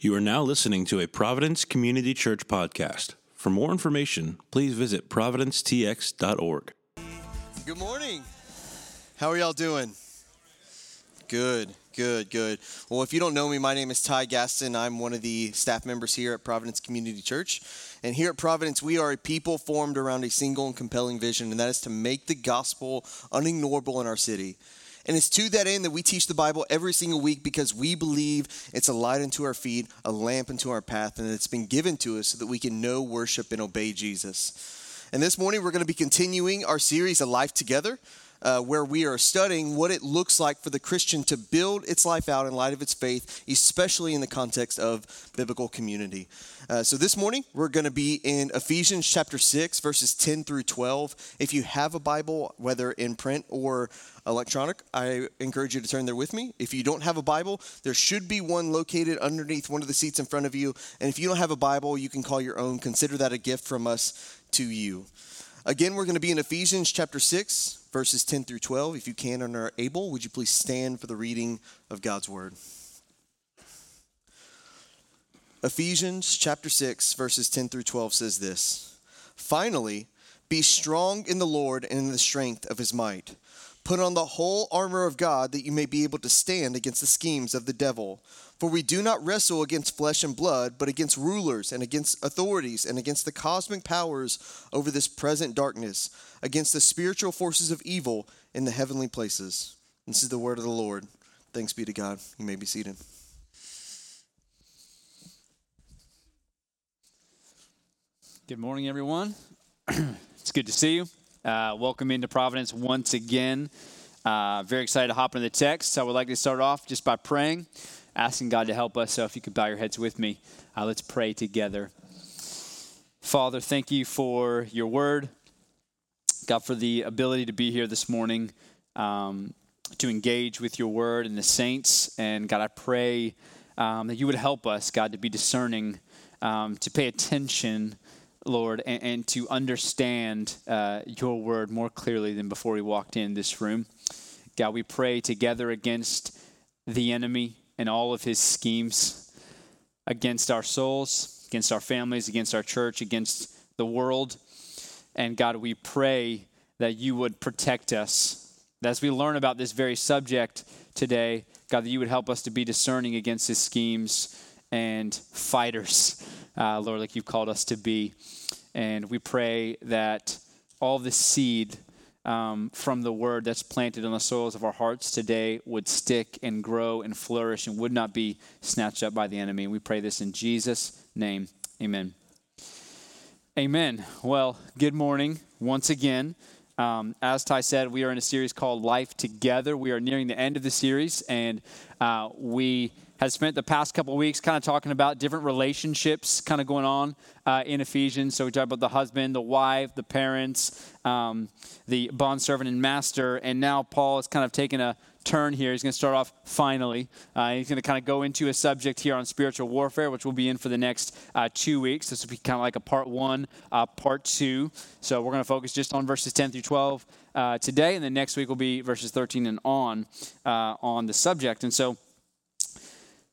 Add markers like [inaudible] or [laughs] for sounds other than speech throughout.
You are now listening to a Providence Community Church podcast. For more information, please visit providencetx.org. Good morning. How are y'all doing? Good, good, good. Well, if you don't know me, my name is Ty Gaston. I'm one of the staff members here at Providence Community Church. And here at Providence, we are a people formed around a single and compelling vision, and that is to make the gospel unignorable in our city. And it's to that end that we teach the Bible every single week because we believe it's a light unto our feet, a lamp unto our path, and it's been given to us so that we can know, worship, and obey Jesus. And this morning, we're going to be continuing our series, A Life Together. Uh, where we are studying what it looks like for the Christian to build its life out in light of its faith, especially in the context of biblical community. Uh, so this morning, we're going to be in Ephesians chapter 6, verses 10 through 12. If you have a Bible, whether in print or electronic, I encourage you to turn there with me. If you don't have a Bible, there should be one located underneath one of the seats in front of you. And if you don't have a Bible, you can call your own. Consider that a gift from us to you. Again, we're going to be in Ephesians chapter 6, verses 10 through 12. If you can and are able, would you please stand for the reading of God's word? Ephesians chapter 6, verses 10 through 12 says this Finally, be strong in the Lord and in the strength of his might. Put on the whole armor of God that you may be able to stand against the schemes of the devil. For we do not wrestle against flesh and blood, but against rulers and against authorities and against the cosmic powers over this present darkness, against the spiritual forces of evil in the heavenly places. This is the word of the Lord. Thanks be to God. You may be seated. Good morning, everyone. [clears throat] it's good to see you. Uh, welcome into Providence once again. Uh, very excited to hop into the text. I would like to start off just by praying, asking God to help us. So if you could bow your heads with me, uh, let's pray together. Father, thank you for your word. God, for the ability to be here this morning um, to engage with your word and the saints. And God, I pray um, that you would help us, God, to be discerning, um, to pay attention Lord, and, and to understand uh, your word more clearly than before we walked in this room. God, we pray together against the enemy and all of his schemes against our souls, against our families, against our church, against the world. And God, we pray that you would protect us. As we learn about this very subject today, God, that you would help us to be discerning against his schemes and fighters, uh, Lord, like you've called us to be. And we pray that all the seed um, from the word that's planted in the soils of our hearts today would stick and grow and flourish and would not be snatched up by the enemy. We pray this in Jesus' name. Amen. Amen. Well, good morning once again. Um, as Ty said, we are in a series called Life Together. We are nearing the end of the series, and uh, we have spent the past couple weeks kind of talking about different relationships kind of going on uh, in Ephesians. So we talked about the husband, the wife, the parents, um, the bondservant and master. And now Paul is kind of taking a turn here. He's going to start off finally. Uh, he's going to kind of go into a subject here on spiritual warfare, which we'll be in for the next uh, two weeks. This will be kind of like a part one, uh, part two. So we're going to focus just on verses 10 through 12 uh, today. And then next week will be verses 13 and on uh, on the subject. And so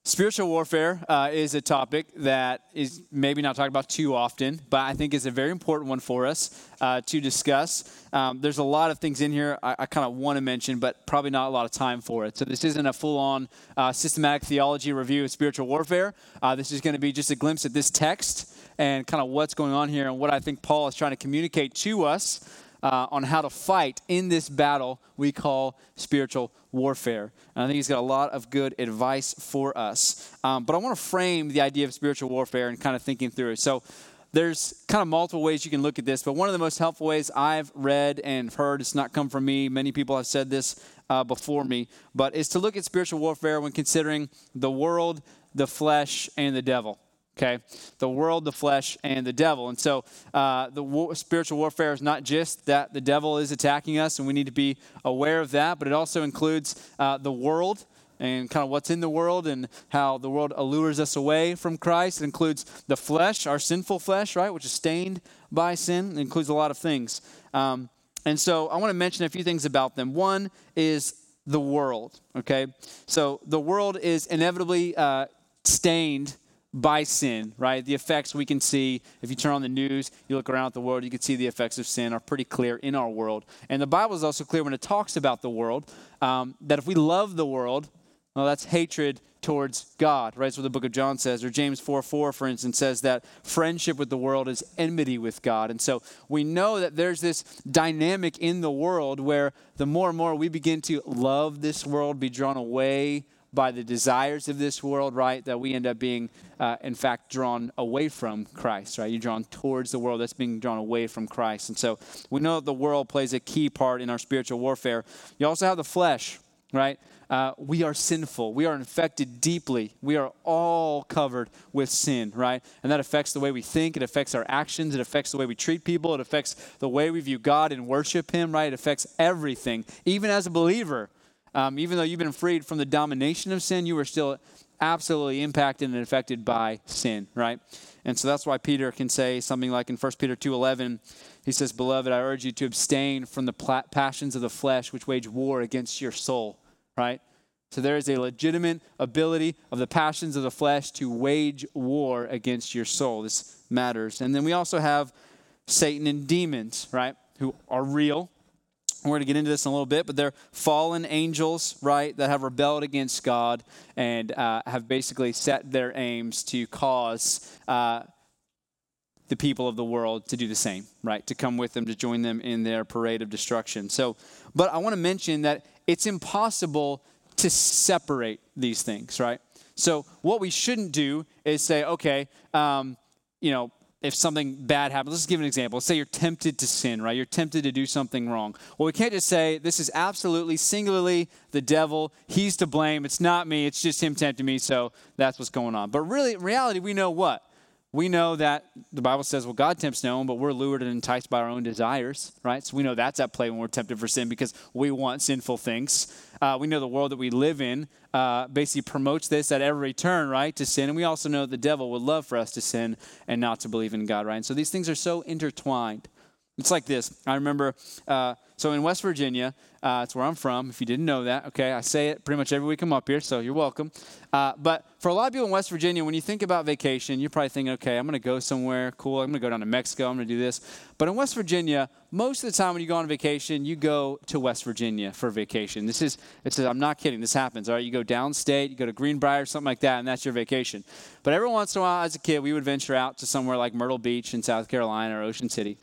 Spiritual warfare uh, is a topic that is maybe not talked about too often, but I think is a very important one for us uh, to discuss. Um, there's a lot of things in here I, I kind of want to mention, but probably not a lot of time for it. So this isn't a full-on uh, systematic theology review of spiritual warfare. Uh, this is going to be just a glimpse at this text and kind of what's going on here and what I think Paul is trying to communicate to us uh, on how to fight in this battle we call spiritual warfare. And I think he's got a lot of good advice for us. Um, but I want to frame the idea of spiritual warfare and kind of thinking through it. So there's kind of multiple ways you can look at this, but one of the most helpful ways I've read and heard, it's not come from me, many people have said this uh, before me, but is to look at spiritual warfare when considering the world, the flesh, and the devil okay? The world the flesh and the devil. And so uh, the war, spiritual warfare is not just that the devil is attacking us and we need to be aware of that but it also includes uh, the world and kind of what's in the world and how the world allures us away from christ. It includes the flesh our sinful flesh right which is stained by sin. It includes a lot of things. Um, and so i want to mention a few things about them. One is the world okay? So the world is inevitably uh, stained by sin, right? The effects we can see if you turn on the news, you look around at the world, you can see the effects of sin are pretty clear in our world. And the Bible is also clear when it talks about the world um, that if we love the world, well, that's hatred towards God, right? That's what the book of John says. Or James 4 4, for instance, says that friendship with the world is enmity with God. And so we know that there's this dynamic in the world where the more and more we begin to love this world, be drawn away by the desires of this world, right? That we end up being, uh, in fact, drawn away from Christ, right? You're drawn towards the world that's being drawn away from Christ. And so we know that the world plays a key part in our spiritual warfare. You also have the flesh, right? Uh, we are sinful. We are infected deeply. We are all covered with sin, right? And that affects the way we think. It affects our actions. It affects the way we treat people. It affects the way we view God and worship Him, right? It affects everything. Even as a believer, um, even though you've been freed from the domination of sin, you are still absolutely impacted and affected by sin, right? And so that's why Peter can say something like in 1 Peter 2:11, he says, "Beloved, I urge you to abstain from the passions of the flesh which wage war against your soul." Right? So there is a legitimate ability of the passions of the flesh to wage war against your soul. This matters. And then we also have Satan and demons, right? Who are real, we're going to get into this in a little bit, but they're fallen angels, right, that have rebelled against God and uh, have basically set their aims to cause uh, the people of the world to do the same, right, to come with them, to join them in their parade of destruction. So, but I want to mention that it's impossible to separate these things, right? So, what we shouldn't do is say, okay, um, you know, if something bad happens, let's give an example. Let's say you're tempted to sin, right? You're tempted to do something wrong. Well, we can't just say, this is absolutely singularly the devil. He's to blame. It's not me. It's just him tempting me. So that's what's going on. But really, in reality, we know what? We know that the Bible says, well, God tempts no one, but we're lured and enticed by our own desires, right? So we know that's at play when we're tempted for sin because we want sinful things. Uh, we know the world that we live in uh, basically promotes this at every turn, right, to sin. And we also know the devil would love for us to sin and not to believe in God, right? And so these things are so intertwined. It's like this. I remember, uh, so in West Virginia, uh, it's where I'm from, if you didn't know that. Okay, I say it pretty much every week I'm up here, so you're welcome. Uh, but for a lot of people in West Virginia, when you think about vacation, you're probably thinking, okay, I'm to go somewhere cool. I'm to go down to Mexico. I'm to do this. But in West Virginia, most of the time when you go on vacation, you go to West Virginia for vacation. This is, it's, I'm not kidding. This happens. All right, you go downstate, you go to Greenbrier, or something like that, and that's your vacation. But every once in a while, as a kid, we would venture out to somewhere like Myrtle Beach in South Carolina or Ocean City.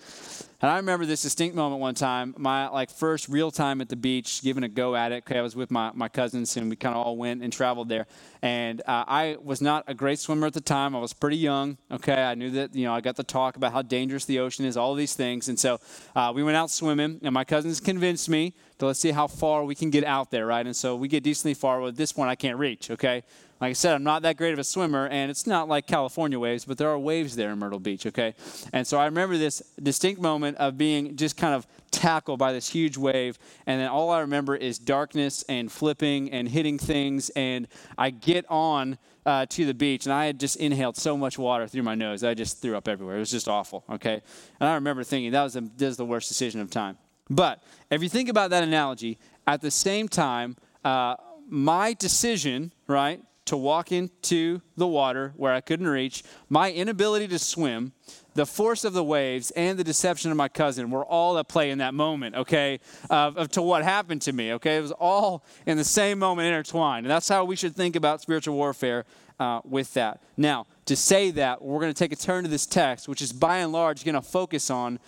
And I remember this distinct moment one time, my like first real time at the beach, giving a go at it. Okay, I was with my, my cousins and we kind of all went and traveled there. And uh, I was not a great swimmer at the time. I was pretty young. Okay, I knew that you know I got the talk about how dangerous the ocean is, all these things. And so uh, we went out swimming, and my cousins convinced me to let's see how far we can get out there, right? And so we get decently far. At this point, I can't reach. Okay, like I said, I'm not that great of a swimmer, and it's not like California waves, but there are waves there in Myrtle Beach, okay? And so I remember this distinct moment of being just kind of tackled by this huge wave, and then all I remember is darkness and flipping and hitting things, and I get on uh, to the beach, and I had just inhaled so much water through my nose, I just threw up everywhere. It was just awful, okay? And I remember thinking that was, that was the worst decision of time. But if you think about that analogy, at the same time, uh, my decision, right, to walk into the water where I couldn't reach, my inability to swim, the force of the waves, and the deception of my cousin were all at play in that moment, okay, of, of, to what happened to me, okay? It was all in the same moment intertwined. And that's how we should think about spiritual warfare uh, with that. Now, to say that, we're going to take a turn to this text, which is by and large going to focus on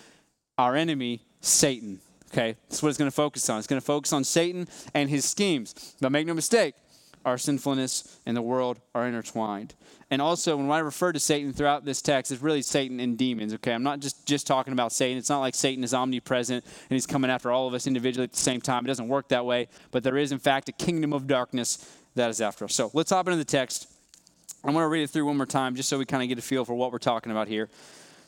our enemy, Satan. Okay, that's what it's going to focus on. It's going to focus on Satan and his schemes. But make no mistake, our sinfulness and the world are intertwined. And also, when I refer to Satan throughout this text, it's really Satan and demons, okay? I'm not just, just talking about Satan. It's not like Satan is omnipresent and he's coming after all of us individually at the same time. It doesn't work that way. But there is, in fact, a kingdom of darkness that is after us. So let's hop into the text. I'm going to read it through one more time just so we kind of get a feel for what we're talking about here.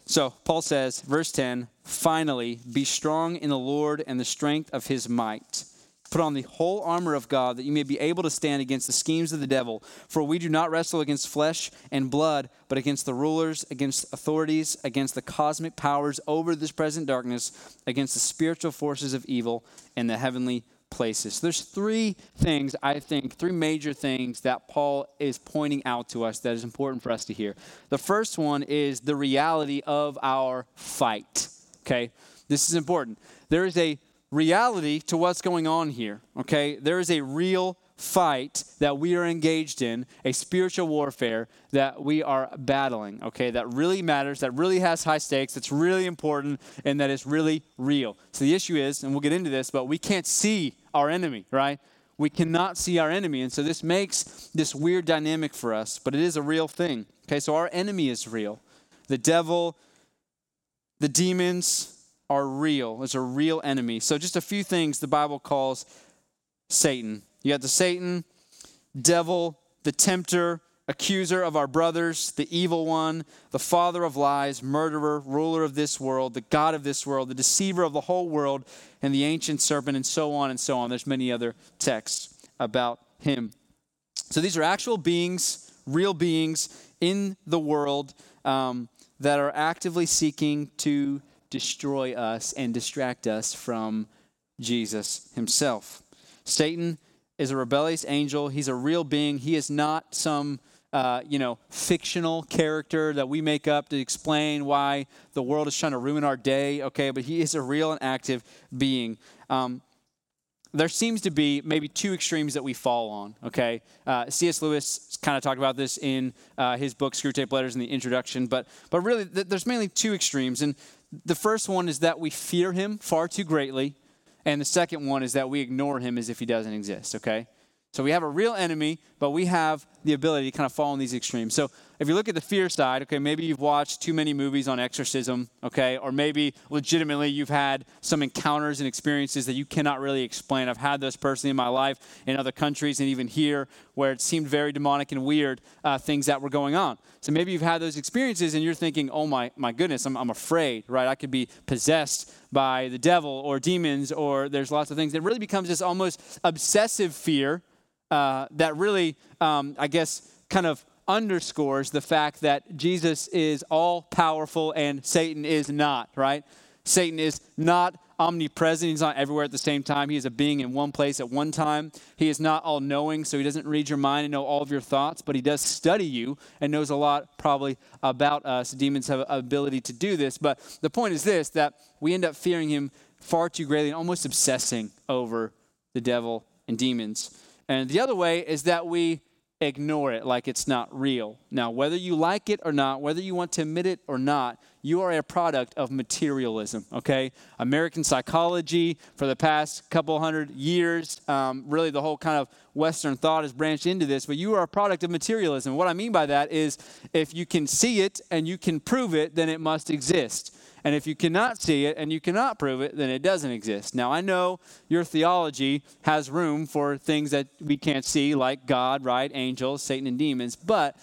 So Paul says, verse 10 Finally, be strong in the Lord and the strength of his might. Put on the whole armor of God that you may be able to stand against the schemes of the devil. For we do not wrestle against flesh and blood, but against the rulers, against authorities, against the cosmic powers over this present darkness, against the spiritual forces of evil in the heavenly places. There's three things, I think, three major things that Paul is pointing out to us that is important for us to hear. The first one is the reality of our fight. Okay? This is important. There is a reality to what's going on here. Okay? There is a real fight that we are engaged in, a spiritual warfare that we are battling, okay, that really matters, that really has high stakes, that's really important, and that is really real. So the issue is, and we'll get into this, but we can't see our enemy, right? We cannot see our enemy. And so this makes this weird dynamic for us, but it is a real thing. Okay, so our enemy is real. The devil, the demons are real. It's a real enemy. So just a few things the Bible calls Satan. You got the Satan, devil, the tempter, accuser of our brothers, the evil one, the father of lies, murderer, ruler of this world, the God of this world, the deceiver of the whole world, and the ancient serpent, and so on and so on. There's many other texts about him. So these are actual beings, real beings in the world um, that are actively seeking to destroy us and distract us from Jesus himself. Satan is a rebellious angel. He's a real being. He is not some, uh, you know, fictional character that we make up to explain why the world is trying to ruin our day. Okay, but he is a real and active being. Um, there seems to be maybe two extremes that we fall on. Okay, uh, C.S. Lewis kind of talked about this in uh, his book Screwtape Letters in the introduction, but but really th- there's mainly two extremes, and the first one is that we fear him far too greatly and the second one is that we ignore him as if he doesn't exist, okay? So we have a real enemy, but we have the ability to kind of fall in these extremes. So if you look at the fear side, okay, maybe you've watched too many movies on exorcism, okay, or maybe legitimately you've had some encounters and experiences that you cannot really explain. I've had those personally in my life in other countries and even here where it seemed very demonic and weird uh, things that were going on. So maybe you've had those experiences and you're thinking, oh my, my goodness, I'm, I'm afraid, right? I could be possessed by the devil or demons or there's lots of things. It really becomes this almost obsessive fear uh, that really, um, I guess, kind of underscores the fact that Jesus is all powerful and Satan is not, right? Satan is not omnipresent. He's not everywhere at the same time. He is a being in one place at one time. He is not all knowing, so he doesn't read your mind and know all of your thoughts, but he does study you and knows a lot probably about us. Demons have ability to do this. But the point is this that we end up fearing him far too greatly and almost obsessing over the devil and demons. And the other way is that we ignore it like it's not real. Now, whether you like it or not, whether you want to admit it or not, you are a product of materialism, okay? American psychology for the past couple hundred years, um, really the whole kind of Western thought has branched into this, but you are a product of materialism. What I mean by that is if you can see it and you can prove it, then it must exist. And if you cannot see it and you cannot prove it, then it doesn't exist. Now, I know your theology has room for things that we can't see, like God, right? Angels, Satan, and demons. But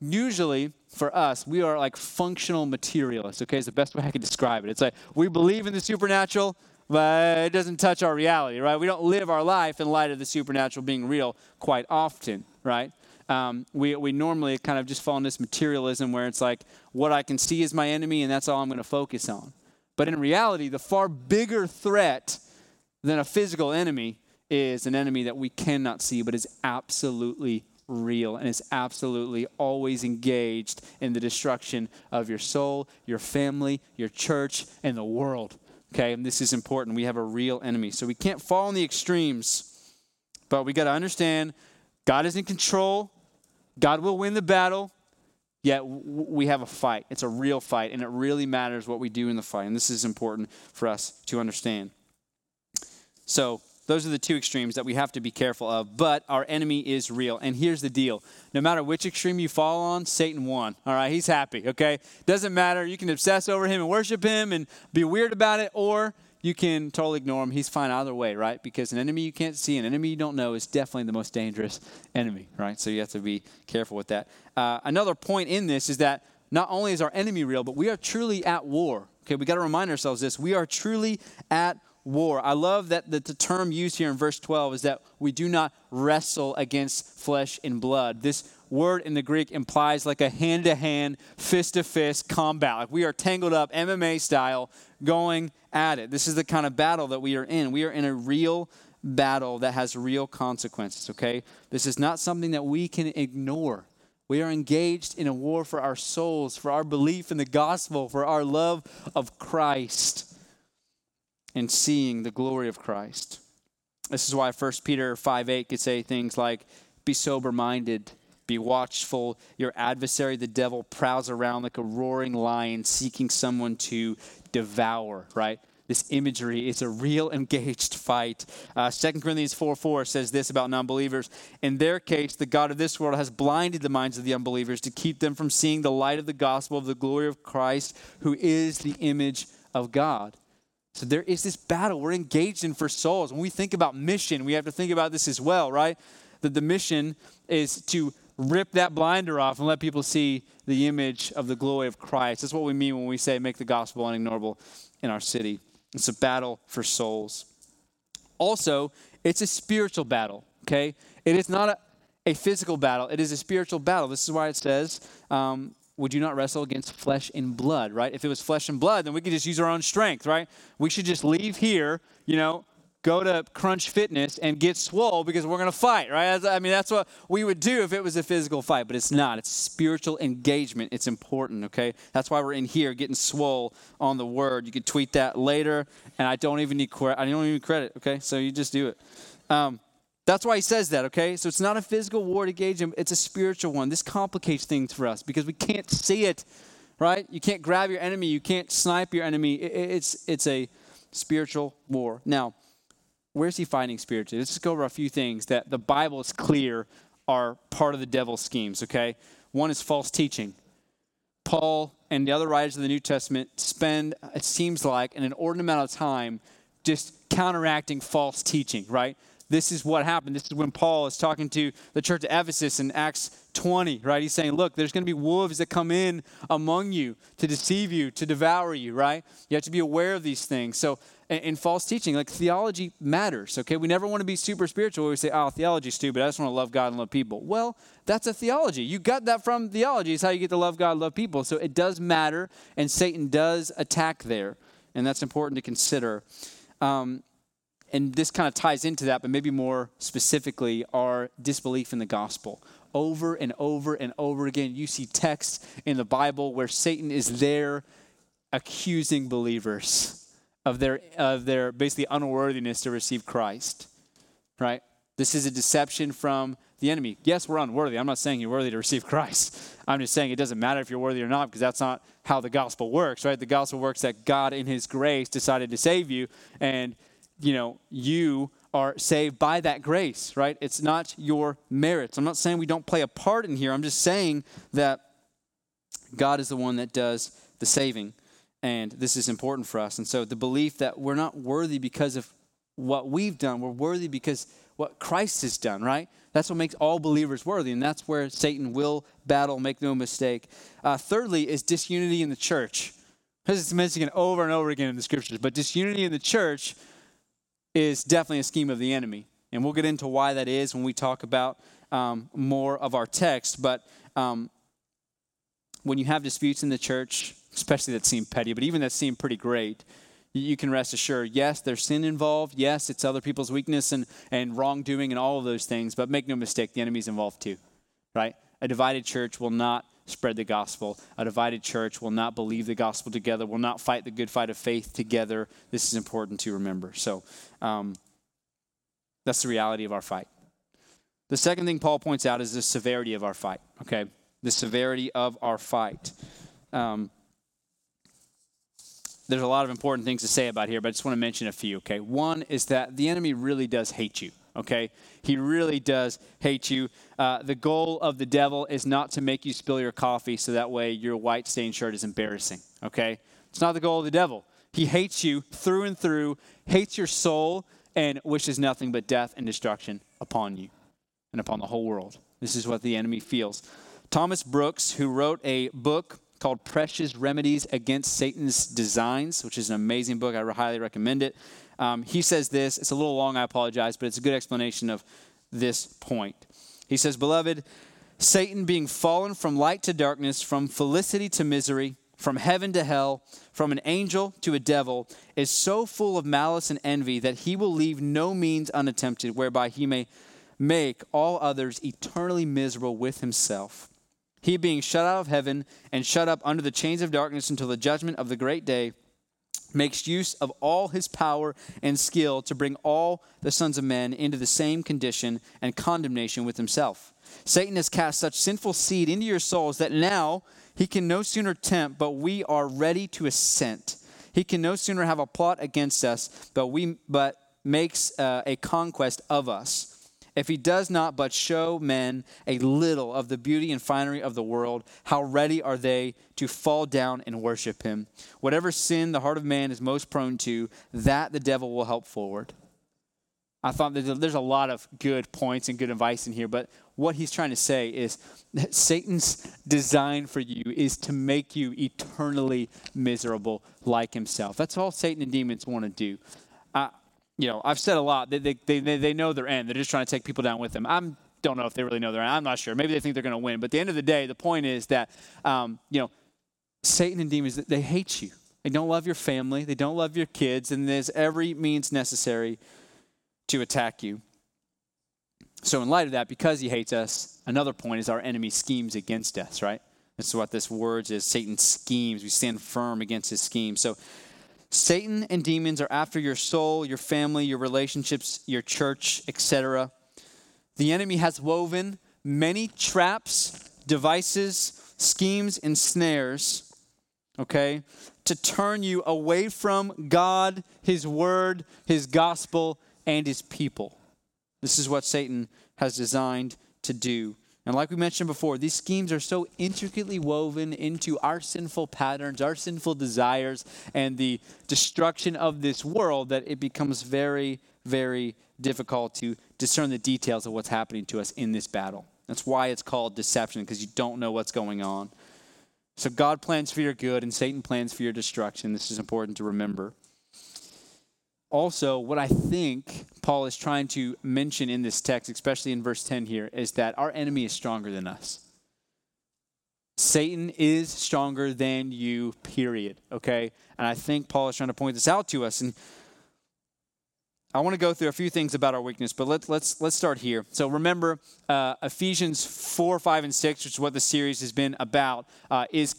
usually, for us, we are like functional materialists, okay? Is the best way I can describe it. It's like we believe in the supernatural, but it doesn't touch our reality, right? We don't live our life in light of the supernatural being real quite often, right? Um, we, we normally kind of just fall in this materialism where it's like what I can see is my enemy and that's all I'm going to focus on. But in reality, the far bigger threat than a physical enemy is an enemy that we cannot see but is absolutely real and is absolutely always engaged in the destruction of your soul, your family, your church, and the world. Okay, and this is important. We have a real enemy. So we can't fall in the extremes, but we got to understand God is in control. God will win the battle, yet we have a fight. It's a real fight, and it really matters what we do in the fight. And this is important for us to understand. So, those are the two extremes that we have to be careful of, but our enemy is real. And here's the deal no matter which extreme you fall on, Satan won. All right, he's happy, okay? Doesn't matter. You can obsess over him and worship him and be weird about it, or you can totally ignore him. He's fine either way, right? Because an enemy you can't see, an enemy you don't know, is definitely the most dangerous enemy, right? So you have to be careful with that. Uh, another point in this is that not only is our enemy real, but we are truly at war. Okay, we got to remind ourselves this. We are truly at war. I love that the, the, term used here in verse 12 is that we do not wrestle against flesh and blood. This word in the Greek implies like a hand to hand, fist to fist combat. Like we are tangled up MMA style going at it. This is the kind of battle that we are in. We are in a real battle that has real consequences, okay? This is not something that we can ignore. We are engaged in a war for our souls, for our belief in the gospel, for our love of Christ, and seeing the glory of Christ. This is why 1 Peter 5 8 could say things like, Be sober minded, be watchful. Your adversary, the devil, prowls around like a roaring lion seeking someone to devour, right? This imagery is a real [laughs] engaged fight. Uh, 2 Corinthians 4 4 says this about non believers. In their case, the God of this world has blinded the minds of the unbelievers to keep them from seeing the light of the gospel of the glory of Christ, who is the image of God. So there is this battle we're engaged in for souls. When we think about mission, we have to think about this as well, right? That the mission is to rip that blinder off and let people see the image of the glory of Christ. That's what we mean when we say make the gospel unignorable in our city. It's a battle for souls. Also, it's a spiritual battle, okay? It is not a, a physical battle, it is a spiritual battle. This is why it says, um, would you not wrestle against flesh and blood, right? If it was flesh and blood, then we could just use our own strength, right? We should just leave here, you know, go to Crunch Fitness and get swole because we're going to fight, right? I mean, that's what we would do if it was a physical fight, but it's not. It's spiritual engagement. It's important, okay? That's why we're in here getting swole on the word. You could tweet that later, and I don't even need credit. I don't even credit, okay? So you just do it. Um, that's why he says that, okay? So it's not a physical war to gauge him, it's a spiritual one. This complicates things for us because we can't see it, right? You can't grab your enemy, you can't snipe your enemy. It's, it's a spiritual war. Now, where's he fighting spiritually? Let's just go over a few things that the Bible is clear are part of the devil's schemes, okay? One is false teaching. Paul and the other writers of the New Testament spend, it seems like, an inordinate amount of time just counteracting false teaching, right? This is what happened. This is when Paul is talking to the church of Ephesus in Acts 20, right? He's saying, Look, there's going to be wolves that come in among you to deceive you, to devour you, right? You have to be aware of these things. So, in false teaching. Like theology matters, okay? We never want to be super spiritual. We say, oh, theology's stupid. I just want to love God and love people. Well, that's a theology. You got that from theology, is how you get to love God love people. So it does matter, and Satan does attack there. And that's important to consider. Um, and this kind of ties into that, but maybe more specifically, our disbelief in the gospel. Over and over and over again, you see texts in the Bible where Satan is there accusing believers of their of their basically unworthiness to receive Christ. Right? This is a deception from the enemy. Yes, we're unworthy. I'm not saying you're worthy to receive Christ. I'm just saying it doesn't matter if you're worthy or not because that's not how the gospel works, right? The gospel works that God in his grace decided to save you and you know, you are saved by that grace, right? It's not your merits. I'm not saying we don't play a part in here. I'm just saying that God is the one that does the saving. And this is important for us. And so the belief that we're not worthy because of what we've done, we're worthy because what Christ has done, right? That's what makes all believers worthy. And that's where Satan will battle, make no mistake. Uh, thirdly, is disunity in the church. Because it's mentioned over and over again in the scriptures. But disunity in the church is definitely a scheme of the enemy. And we'll get into why that is when we talk about um, more of our text. But um, when you have disputes in the church, especially that seem petty, but even that seem pretty great, you can rest assured yes, there's sin involved. Yes, it's other people's weakness and, and wrongdoing and all of those things. But make no mistake, the enemy's involved too, right? A divided church will not spread the gospel. A divided church will not believe the gospel together, will not fight the good fight of faith together. This is important to remember. So um, that's the reality of our fight. The second thing Paul points out is the severity of our fight, okay? The severity of our fight. Um, there's a lot of important things to say about here, but I just want to mention a few, okay? One is that the enemy really does hate you, okay? He really does hate you. Uh, the goal of the devil is not to make you spill your coffee so that way your white stained shirt is embarrassing, okay? It's not the goal of the devil. He hates you through and through, hates your soul, and wishes nothing but death and destruction upon you and upon the whole world. This is what the enemy feels. Thomas Brooks, who wrote a book called Precious Remedies Against Satan's Designs, which is an amazing book. I highly recommend it. Um, he says this. It's a little long, I apologize, but it's a good explanation of this point. He says, Beloved, Satan being fallen from light to darkness, from felicity to misery, from heaven to hell, from an angel to a devil, is so full of malice and envy that he will leave no means unattempted whereby he may make all others eternally miserable with himself. He being shut out of heaven and shut up under the chains of darkness until the judgment of the great day makes use of all his power and skill to bring all the sons of men into the same condition and condemnation with himself. Satan has cast such sinful seed into your souls that now he can no sooner tempt, but we are ready to assent. He can no sooner have a plot against us, but we but makes uh, a conquest of us. If he does not but show men a little of the beauty and finery of the world, how ready are they to fall down and worship him? Whatever sin the heart of man is most prone to, that the devil will help forward. I thought there's a lot of good points and good advice in here, but what he's trying to say is that Satan's design for you is to make you eternally miserable like himself. That's all Satan and demons want to do. You know, I've said a lot. They, they, they, they know their end. They're just trying to take people down with them. I don't know if they really know their end. I'm not sure. Maybe they think they're going to win. But at the end of the day, the point is that, um, you know, Satan and demons, they hate you. They don't love your family. They don't love your kids. And there's every means necessary to attack you. So, in light of that, because he hates us, another point is our enemy schemes against us, right? That's what this word is. Satan schemes. We stand firm against his schemes. So, Satan and demons are after your soul, your family, your relationships, your church, etc. The enemy has woven many traps, devices, schemes, and snares, okay, to turn you away from God, His Word, His gospel, and his people. This is what Satan has designed to do. And like we mentioned before, these schemes are so intricately woven into our sinful patterns, our sinful desires, and the destruction of this world that it becomes very, very difficult to discern the details of what's happening to us in this battle. That's why it's called deception, because you don't know what's going on. So God plans for your good, and Satan plans for your destruction. This is important to remember also, what I think Paul is trying to mention in this text, especially in verse 10 here, is that our enemy is stronger than us. Satan is stronger than you, period. Okay? And I think Paul is trying to point this out to us. And I want to go through a few things about our weakness, but let's let's let's start here. So remember, uh, Ephesians four, five, and six, which is what the series has been about, uh, is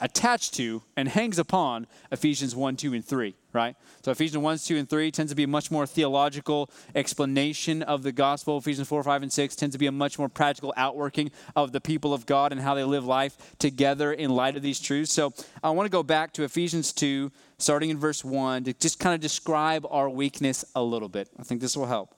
attached to and hangs upon Ephesians 1, 2, and 3, right? So Ephesians 1, 2, and 3 tends to be a much more theological explanation of the gospel. Ephesians 4, 5, and 6 tends to be a much more practical outworking of the people of God and how they live life together in light of these truths. So I want to go back to Ephesians 2, starting in verse 1, to just kind of describe our weakness a little bit. I think this will help.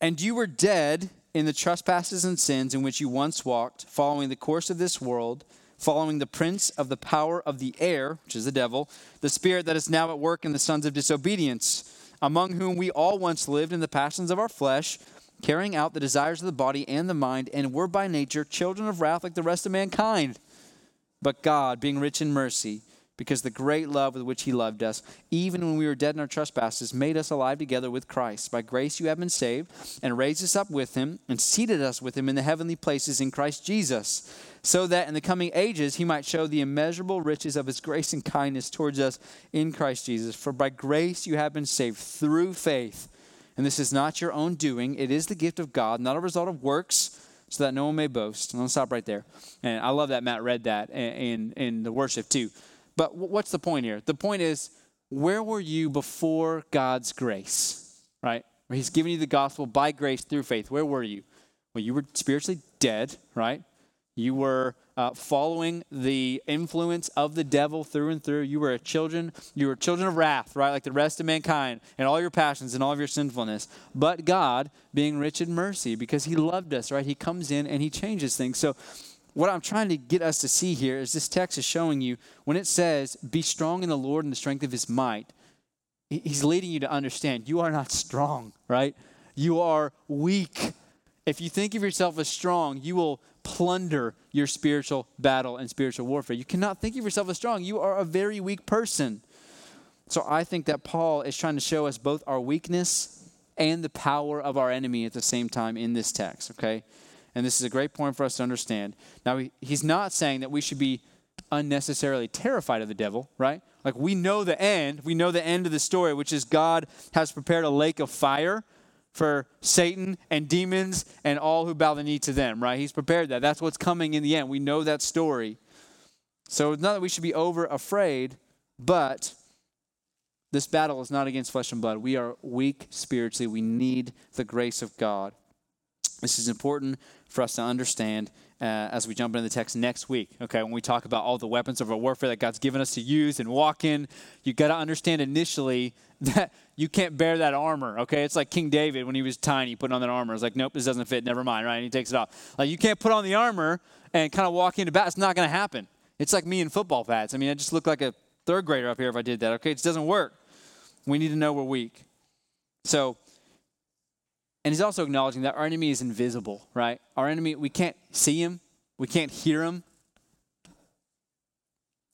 And you were dead in the trespasses and sins in which you once walked, following the course of this world, following the prince of the power of the air, which is the devil, the spirit that is now at work in the sons of disobedience, among whom we all once lived in the passions of our flesh, carrying out the desires of the body and the mind, and were by nature children of wrath like the rest of mankind. But God, being rich in mercy, because the great love with which he loved us, even when we were dead in our trespasses, made us alive together with Christ. By grace you have been saved, and raised us up with him, and seated us with him in the heavenly places in Christ Jesus, so that in the coming ages he might show the immeasurable riches of his grace and kindness towards us in Christ Jesus. For by grace you have been saved through faith. And this is not your own doing, it is the gift of God, not a result of works so that no one may boast. And I'll stop right there. And I love that Matt read that in, in the worship too. But what's the point here? The point is, where were you before God's grace? Right? Where He's given you the gospel by grace through faith. Where were you? Well, you were spiritually dead, right? You were uh, following the influence of the devil through and through. You were a children. You were children of wrath, right, like the rest of mankind, and all your passions and all of your sinfulness. But God, being rich in mercy, because He loved us, right, He comes in and He changes things. So what I'm trying to get us to see here is this text is showing you when it says, Be strong in the Lord and the strength of his might, he's leading you to understand you are not strong, right? You are weak. If you think of yourself as strong, you will plunder your spiritual battle and spiritual warfare. You cannot think of yourself as strong. You are a very weak person. So I think that Paul is trying to show us both our weakness and the power of our enemy at the same time in this text, okay? And this is a great point for us to understand. Now, he's not saying that we should be unnecessarily terrified of the devil, right? Like we know the end. We know the end of the story, which is God has prepared a lake of fire for Satan and demons and all who bow the knee to them, right? He's prepared that. That's what's coming in the end. We know that story. So it's not that we should be over afraid, but this battle is not against flesh and blood. We are weak spiritually. We need the grace of God. This is important for us to understand uh, as we jump into the text next week. Okay, when we talk about all the weapons of our warfare that God's given us to use and walk in, you got to understand initially [laughs] that you can't bear that armor. Okay, it's like King David when he was tiny, putting on that armor. It's like, nope, this doesn't fit. Never mind. Right? And he takes it off. Like you can't put on the armor and kind of walk into battle. It's not going to happen. It's like me in football pads. I mean, I just look like a third grader up here if I did that. Okay, it doesn't work. We need to know we're weak. So and he's also acknowledging that our enemy is invisible, right? Our enemy, we can't see him, we can't hear him,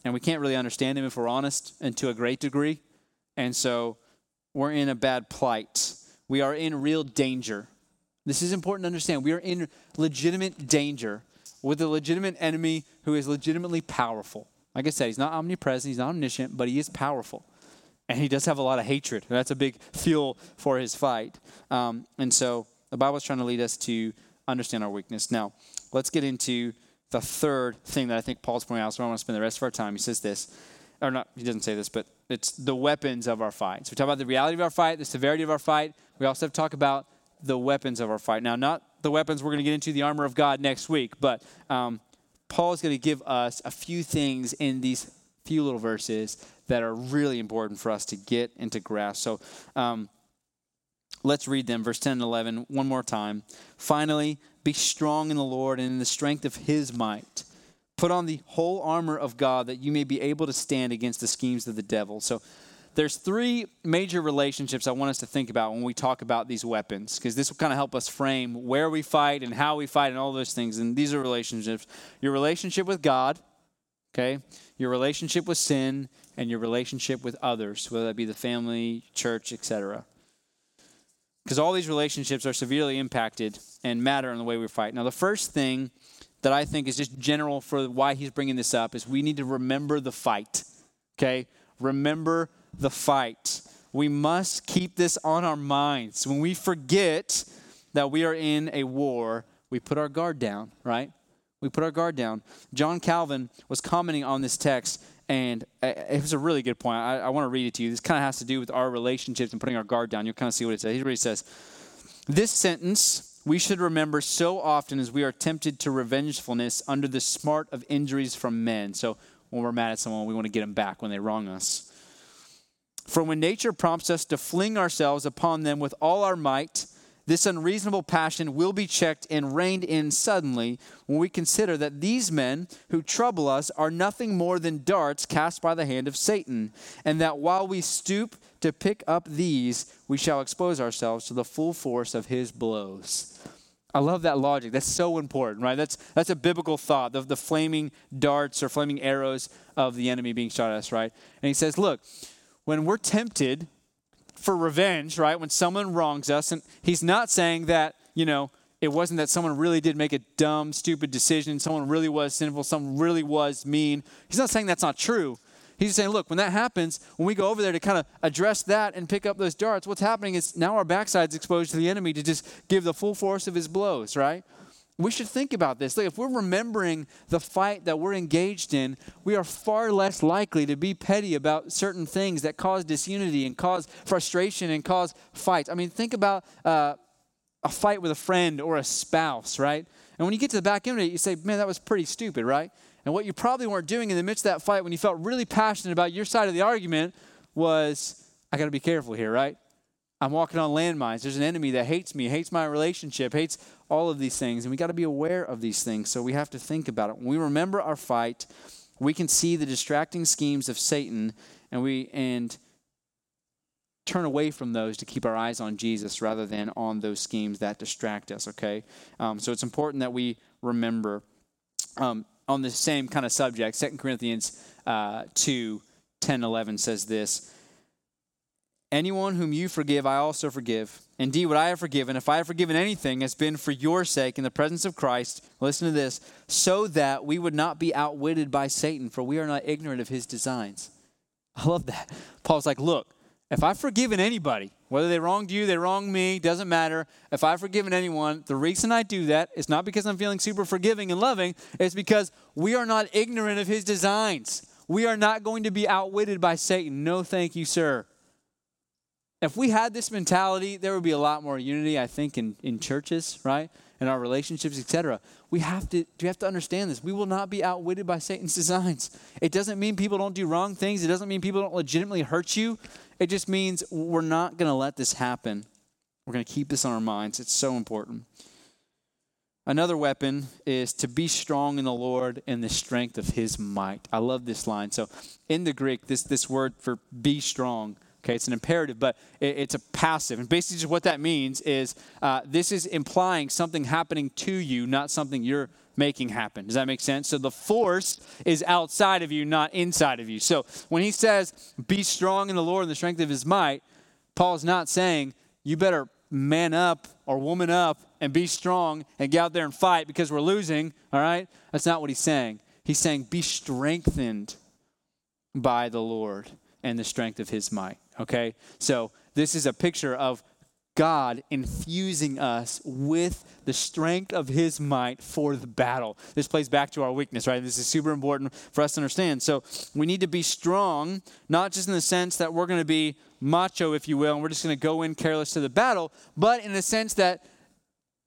and we can't really understand him if we're honest, and to a great degree. And so we're in a bad plight. We are in real danger. This is important to understand. We are in legitimate danger with a legitimate enemy who is legitimately powerful. Like I said, he's not omnipresent, he's not omniscient, but he is powerful and he does have a lot of hatred. That's a big fuel for his fight. Um, and so the Bible is trying to lead us to understand our weakness. Now, let's get into the third thing that I think Paul's pointing out. So I want to spend the rest of our time. He says this, or not, he doesn't say this, but it's the weapons of our fight. So we talk about the reality of our fight, the severity of our fight. We also have to talk about the weapons of our fight. Now, not the weapons we're going to get into the armor of God next week, but um, Paul is going to give us a few things in these few little verses that are really important for us to get and to grasp. So um, let's read them, verse 10 and 11, one more time. Finally, be strong in the Lord and in the strength of his might. Put on the whole armor of God that you may be able to stand against the schemes of the devil. So there's three major relationships I want us to think about when we talk about these weapons, because this will kind of help us frame where we fight and how we fight and all those things. And these are relationships your relationship with God, okay, your relationship with sin, and your relationship with others, whether that be the family, church, etc. Because all these relationships are severely impacted and matter in the way we fight. Now, the first thing that I think is just general for why he's bringing this up is we need to remember the fight. Okay? Remember the fight. We must keep this on our minds. When we forget that we are in a war, we put our guard down, right? We put our guard down. John Calvin was commenting on this text and uh, it was a really good point. I, I want to read it to you. This kind of has to do with our relationships and putting our guard down. You'll kind of see what it says. Here's what he says This sentence we should remember so often as we are tempted to revengefulness under the smart of injuries from men. So when we're mad at someone, we want to get them back when they wrong us. For when nature prompts us to fling ourselves upon them with all our might, this unreasonable passion will be checked and reined in suddenly when we consider that these men who trouble us are nothing more than darts cast by the hand of Satan, and that while we stoop to pick up these, we shall expose ourselves to the full force of his blows. I love that logic. That's so important, right? That's that's a biblical thought. The, the flaming darts or flaming arrows of the enemy being shot at us, right? And he says, look, when we're tempted for revenge, right? When someone wrongs us, and he's not saying that, you know, it wasn't that someone really did make a dumb, stupid decision, someone really was sinful, someone really was mean. He's not saying that's not true. He's saying, look, when that happens, when we go over there to kind of address that and pick up those darts, what's happening is now our backside's exposed to the enemy to just give the full force of his blows, right? We should think about this. Like, if we're remembering the fight that we're engaged in, we are far less likely to be petty about certain things that cause disunity and cause frustration and cause fights. I mean, think about uh, a fight with a friend or a spouse, right? And when you get to the back end of it, you say, man, that was pretty stupid, right? And what you probably weren't doing in the midst of that fight when you felt really passionate about your side of the argument was, I got to be careful here, right? I'm walking on landmines. There's an enemy that hates me, hates my relationship, hates all of these things. And we got to be aware of these things. So we have to think about it. When we remember our fight, we can see the distracting schemes of Satan and we and turn away from those to keep our eyes on Jesus rather than on those schemes that distract us, okay? Um, so it's important that we remember. Um, on the same kind of subject, 2 Corinthians uh, 2 10 11 says this Anyone whom you forgive, I also forgive. Indeed, what I have forgiven, if I have forgiven anything, has been for your sake in the presence of Christ. Listen to this so that we would not be outwitted by Satan, for we are not ignorant of his designs. [laughs] I love that. Paul's like, look, if I've forgiven anybody, whether they wronged you, they wronged me, doesn't matter. If I've forgiven anyone, the reason I do that is not because I'm feeling super forgiving and loving, it's because we are not ignorant of his designs. We are not going to be outwitted by Satan. No, thank you, sir. If we had this mentality, there would be a lot more unity, I think, in, in churches, right? In our relationships, etc. We have to we have to understand this. We will not be outwitted by Satan's [laughs] designs. It doesn't mean people don't do wrong things. It doesn't mean people don't legitimately hurt you. It just means we're not going to let this happen. We're going to keep this on our minds. It's so important. Another weapon is to be strong in the Lord and the strength of his might. I love this line. So in the Greek, this, this word for be strong, okay, it's an imperative, but it, it's a passive. And basically, just what that means is uh, this is implying something happening to you, not something you're making happen. Does that make sense? So the force is outside of you, not inside of you. So when he says, be strong in the Lord and the strength of his might, Paul's not saying, you better man up or woman up and be strong and get out there and fight because we're losing, all right? That's not what he's saying. He's saying, be strengthened by the Lord and the strength of his might, okay? So this is a picture of God infusing us with the strength of his might for the battle. This plays back to our weakness, right? This is super important for us to understand. So we need to be strong, not just in the sense that we're going to be macho, if you will, and we're just going to go in careless to the battle, but in the sense that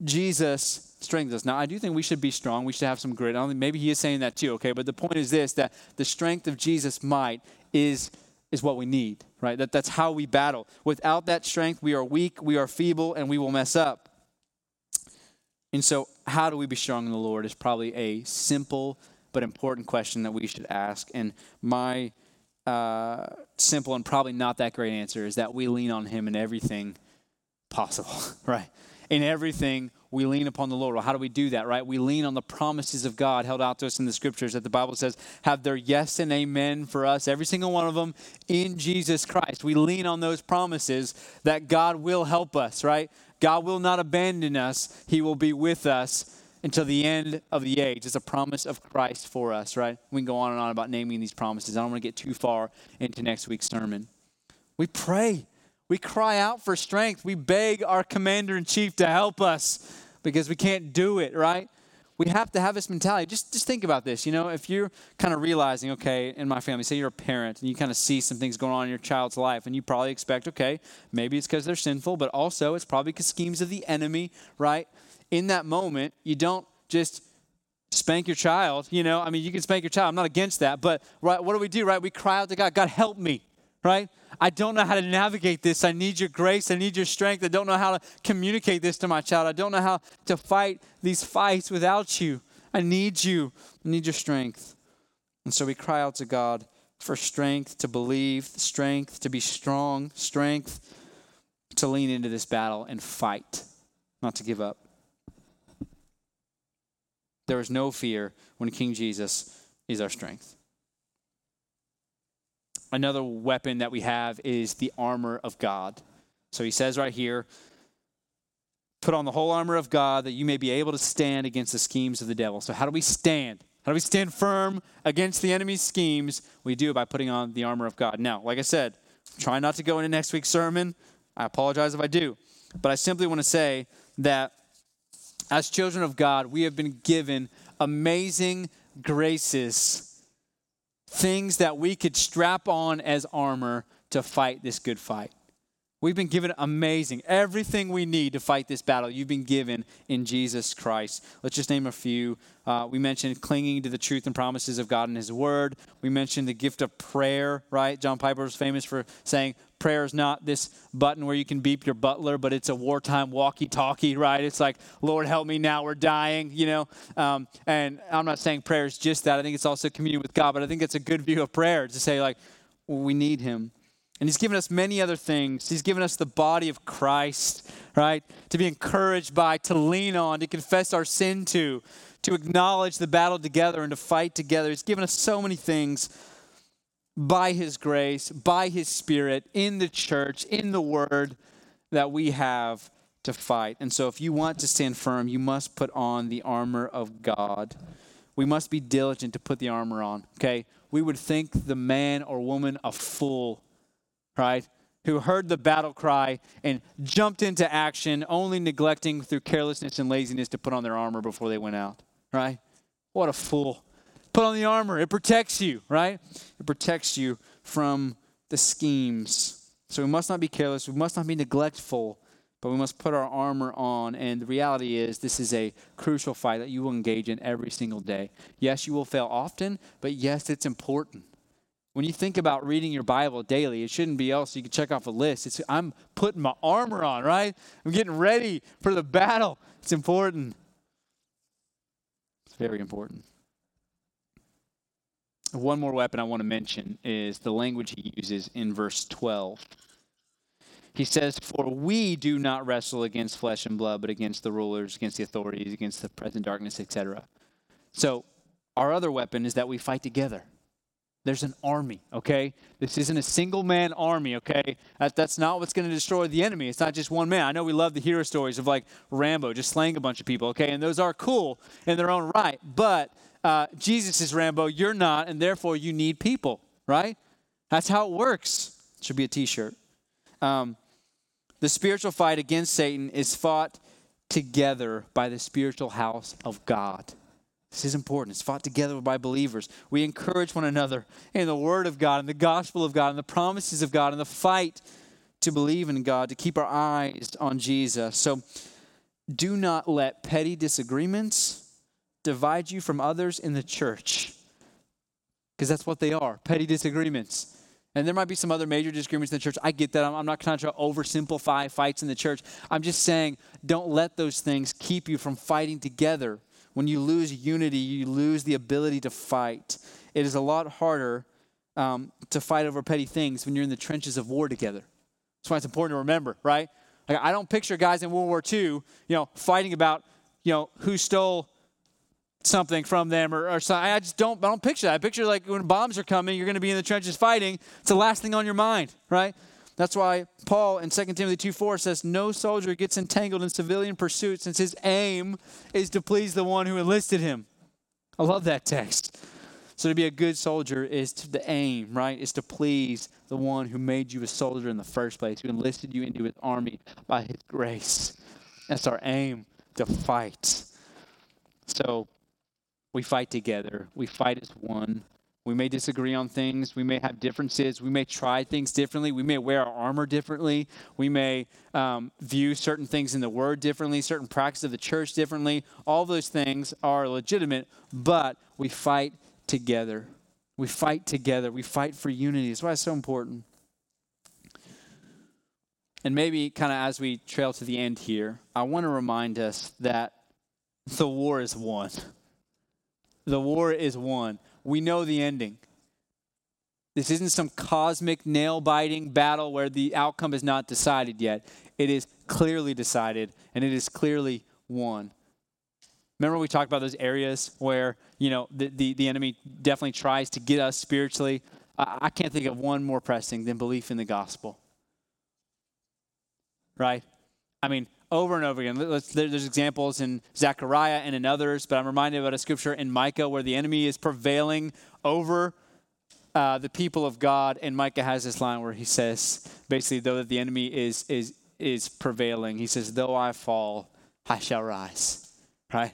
Jesus strengthens us. Now, I do think we should be strong. We should have some grit. I don't think maybe he is saying that too, okay? But the point is this that the strength of Jesus' might is is what we need, right? That, that's how we battle. Without that strength, we are weak, we are feeble, and we will mess up. And so, how do we be strong in the Lord is probably a simple but important question that we should ask. And my uh, simple and probably not that great answer is that we lean on Him in everything possible, [laughs] right? In everything we lean upon the Lord. Well, how do we do that, right? We lean on the promises of God held out to us in the scriptures that the Bible says have their yes and amen for us, every single one of them in Jesus Christ. We lean on those promises that God will help us, right? God will not abandon us, He will be with us until the end of the age. It's a promise of Christ for us, right? We can go on and on about naming these promises. I don't want to get too far into next week's sermon. We pray. We cry out for strength. We beg our commander in chief to help us because we can't do it, right? We have to have this mentality. Just, just think about this. You know, if you're kind of realizing, okay, in my family, say you're a parent and you kind of see some things going on in your child's life, and you probably expect, okay, maybe it's because they're sinful, but also it's probably because schemes of the enemy, right? In that moment, you don't just spank your child. You know, I mean, you can spank your child. I'm not against that, but right, what do we do? Right, we cry out to God, God, help me right? I don't know how to navigate this. I need your grace. I need your strength. I don't know how to communicate this to my child. I don't know how to fight these fights without you. I need you. I need your strength. And so we cry out to God for strength to believe, strength to be strong, strength to lean into this battle and fight, not to give up. There is no fear when King Jesus is our strength another weapon that we have is the armor of God. So he says right here, put on the whole armor of God that you may be able to stand against the schemes of the devil. So, how do we stand? How do we stand firm against the enemy's schemes? We do it by putting on the armor of God. Now, like I said, try not to go into next week's sermon. I apologize if I do. But I simply want to say that as children of God, we have been given amazing graces things that we could strap on as armor to fight this good fight. We've been given amazing, everything we need to fight this battle. You've been given in Jesus Christ. Let's just name a few. Uh, we mentioned clinging to the truth and promises of God and His Word. We mentioned the gift of prayer, right? John Piper was famous for saying, Prayer is not this button where you can beep your butler, but it's a wartime walkie talkie, right? It's like, Lord, help me now, we're dying, you know? Um, and I'm not saying prayer is just that. I think it's also communion with God, but I think it's a good view of prayer to say, like, we need Him. And he's given us many other things. He's given us the body of Christ, right? To be encouraged by, to lean on, to confess our sin to, to acknowledge the battle together and to fight together. He's given us so many things. by His grace, by His Spirit, in the church, in the Word that we have to fight. And so, if you want to stand firm, you must put on the armor of God. We must be diligent to put the armor on, okay? We would think the man or woman a fool, right? Who heard the battle cry and jumped into action, only neglecting through carelessness and laziness to put on their armor before they went out, right? What a fool. Put on the armor, it protects you, right? It protects you from the schemes. So we must not be careless, we must not be neglectful but we must put our armor on. And the reality is, this is a crucial fight that you will engage in every single day. Yes, you will fail often, but yes, it's important. When you think about reading your Bible daily, it shouldn't be else. You can check off a list. It's, I'm putting my armor on, right? I'm getting ready for the battle. It's important. It's very important. One more weapon I want to mention is the language he uses in verse 12. He says, For we do not wrestle against flesh and blood, but against the rulers, against the authorities, against the present darkness, etc. So, our other weapon is that we fight together. There's an army, okay? This isn't a single man army, okay? That, that's not what's going to destroy the enemy. It's not just one man. I know we love the hero stories of like Rambo just slaying a bunch of people, okay? And those are cool in their own right. But uh, Jesus is Rambo, you're not, and therefore you need people, right? That's how it works. It should be a t shirt. Um, the spiritual fight against Satan is fought together by the spiritual house of God. This is important. It's fought together by believers. We encourage one another in the Word of God, in the gospel of God, in the promises of God, in the fight to believe in God, to keep our eyes on Jesus. So do not let petty disagreements divide you from others in the church, because that's what they are petty disagreements. And there might be some other major disagreements in the church. I get that. I'm, I'm not trying to oversimplify fights in the church. I'm just saying, don't let those things keep you from fighting together. When you lose unity, you lose the ability to fight. It is a lot harder um, to fight over petty things when you're in the trenches of war together. That's why it's important to remember, right? Like, I don't picture guys in World War II, you know, fighting about, you know, who stole something from them or, or something. I just don't, I don't picture that. I picture like when bombs are coming, you're going to be in the trenches fighting. It's the last thing on your mind, right? That's why Paul in 2 Timothy 2 4 says, No soldier gets entangled in civilian pursuit since his aim is to please the one who enlisted him. I love that text. So to be a good soldier is to the aim, right? Is to please the one who made you a soldier in the first place, who enlisted you into his army by his grace. That's our aim to fight. So we fight together. We fight as one. We may disagree on things. We may have differences. We may try things differently. We may wear our armor differently. We may um, view certain things in the Word differently, certain practices of the church differently. All those things are legitimate, but we fight together. We fight together. We fight for unity. That's why it's so important. And maybe, kind of as we trail to the end here, I want to remind us that the war is won. The war is won. We know the ending. This isn't some cosmic nail biting battle where the outcome is not decided yet. It is clearly decided and it is clearly won. Remember, we talked about those areas where, you know, the, the, the enemy definitely tries to get us spiritually. I, I can't think of one more pressing than belief in the gospel. Right? I mean, over and over again. there's examples in Zechariah and in others, but I'm reminded about a scripture in Micah where the enemy is prevailing over uh, the people of God. And Micah has this line where he says, basically, though the enemy is is is prevailing, he says, "Though I fall, I shall rise." Right.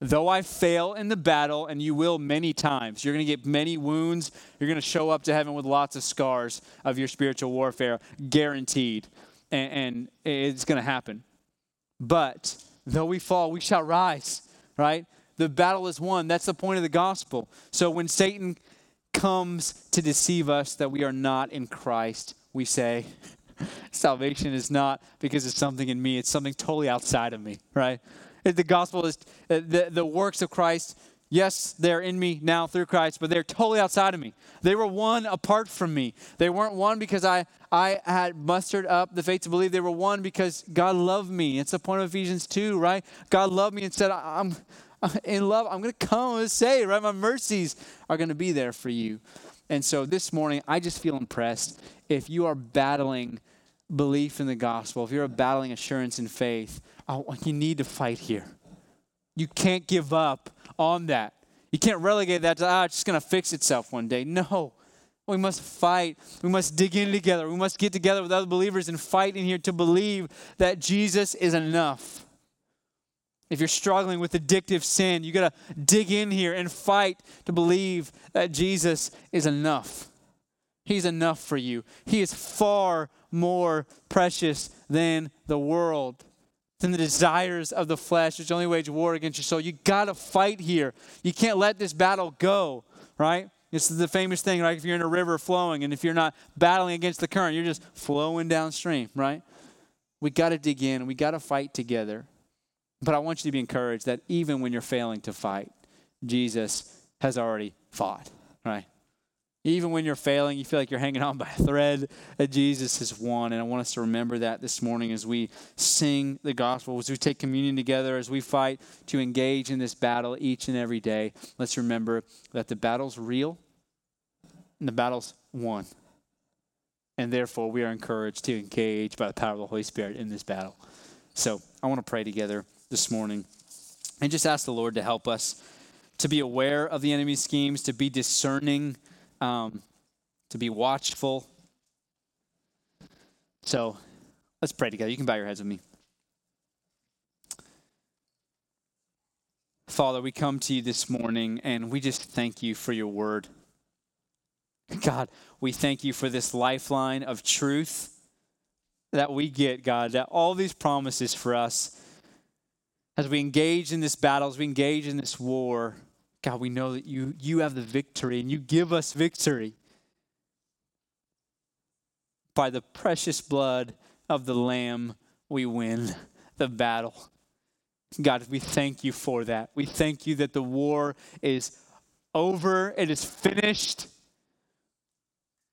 Though I fail in the battle, and you will many times, you're going to get many wounds. You're going to show up to heaven with lots of scars of your spiritual warfare, guaranteed. and, and it's going to happen. But though we fall, we shall rise, right? The battle is won. That's the point of the gospel. So when Satan comes to deceive us that we are not in Christ, we say, [laughs] salvation is not because it's something in me, it's something totally outside of me, right? The gospel is uh, the, the works of Christ Yes, they're in me now through Christ, but they're totally outside of me. They were won apart from me. They weren't won because I, I had mustered up the faith to believe. They were won because God loved me. It's the point of Ephesians 2, right? God loved me and said, I'm in love. I'm going to come and say, right? My mercies are going to be there for you. And so this morning, I just feel impressed. If you are battling belief in the gospel, if you're battling assurance in faith, you need to fight here. You can't give up on that. You can't relegate that to, ah, it's just going to fix itself one day. No. We must fight. We must dig in together. We must get together with other believers and fight in here to believe that Jesus is enough. If you're struggling with addictive sin, you got to dig in here and fight to believe that Jesus is enough. He's enough for you. He is far more precious than the world, than the desires of the flesh, which only wage war against your soul. You got to fight here. You can't let this battle go, right? This is the famous thing, right? If you're in a river flowing and if you're not battling against the current, you're just flowing downstream, right? We got to dig in. We got to fight together. But I want you to be encouraged that even when you're failing to fight, Jesus has already fought, right? Even when you're failing, you feel like you're hanging on by a thread, that Jesus has won. And I want us to remember that this morning as we sing the gospel, as we take communion together, as we fight to engage in this battle each and every day. Let's remember that the battle's real and the battle's won. And therefore, we are encouraged to engage by the power of the Holy Spirit in this battle. So I want to pray together this morning and just ask the Lord to help us to be aware of the enemy's schemes, to be discerning, um, to be watchful. So let's pray together. You can bow your heads with me. Father, we come to you this morning and we just thank you for your word. God, we thank you for this lifeline of truth that we get, God, that all these promises for us as we engage in this battle, as we engage in this war, God, we know that you, you have the victory and you give us victory by the precious blood of the Lamb, we win the battle. God, we thank you for that. We thank you that the war is over, it is finished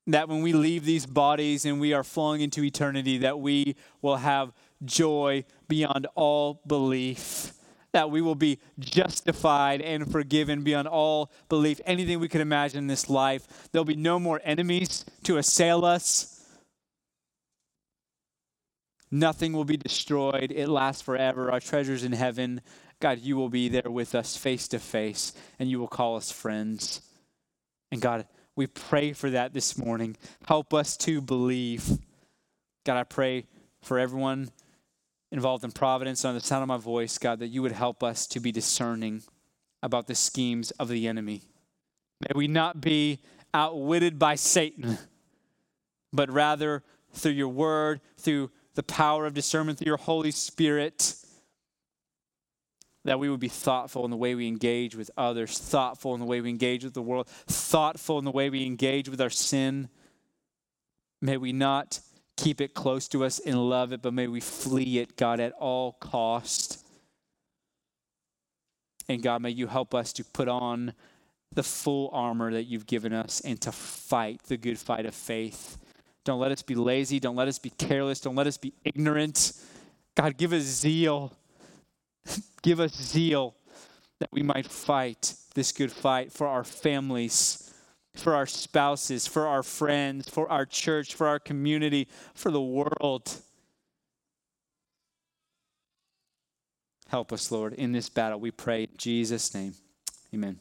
that when we leave these bodies and we are flowing into eternity, that we will have joy beyond all belief. That we will be justified and forgiven beyond all belief. Anything we could imagine in this life. There'll be no more enemies to assail us. Nothing will be destroyed. It lasts forever. Our treasures in heaven. God, you will be there with us face to face, and you will call us friends. And God, we pray for that this morning. Help us to believe. God, I pray for everyone involved in Providence on the sound of my voice, God, that you would help us to be discerning about the schemes of the enemy. May we not be outwitted by Satan, but rather through your word, through the power of discernment, through your Holy Spirit that we would be thoughtful in the way we engage with others, thoughtful in the way we engage with the world, thoughtful in the way we engage with our sin. May we not keep it close to us and love it, but may we flee it, God, at all cost. And God, may you help us to put on the full armor that you've given us and to fight the good fight of faith. Don't let us be lazy. Don't let us be careless. Don't let us be ignorant. God, give us zeal [laughs] Give us zeal that we might fight this good fight for our families, for our spouses, for our friends, for our church, for our community, for the world. Help us, Lord, in this battle. We pray in Jesus' name. Amen.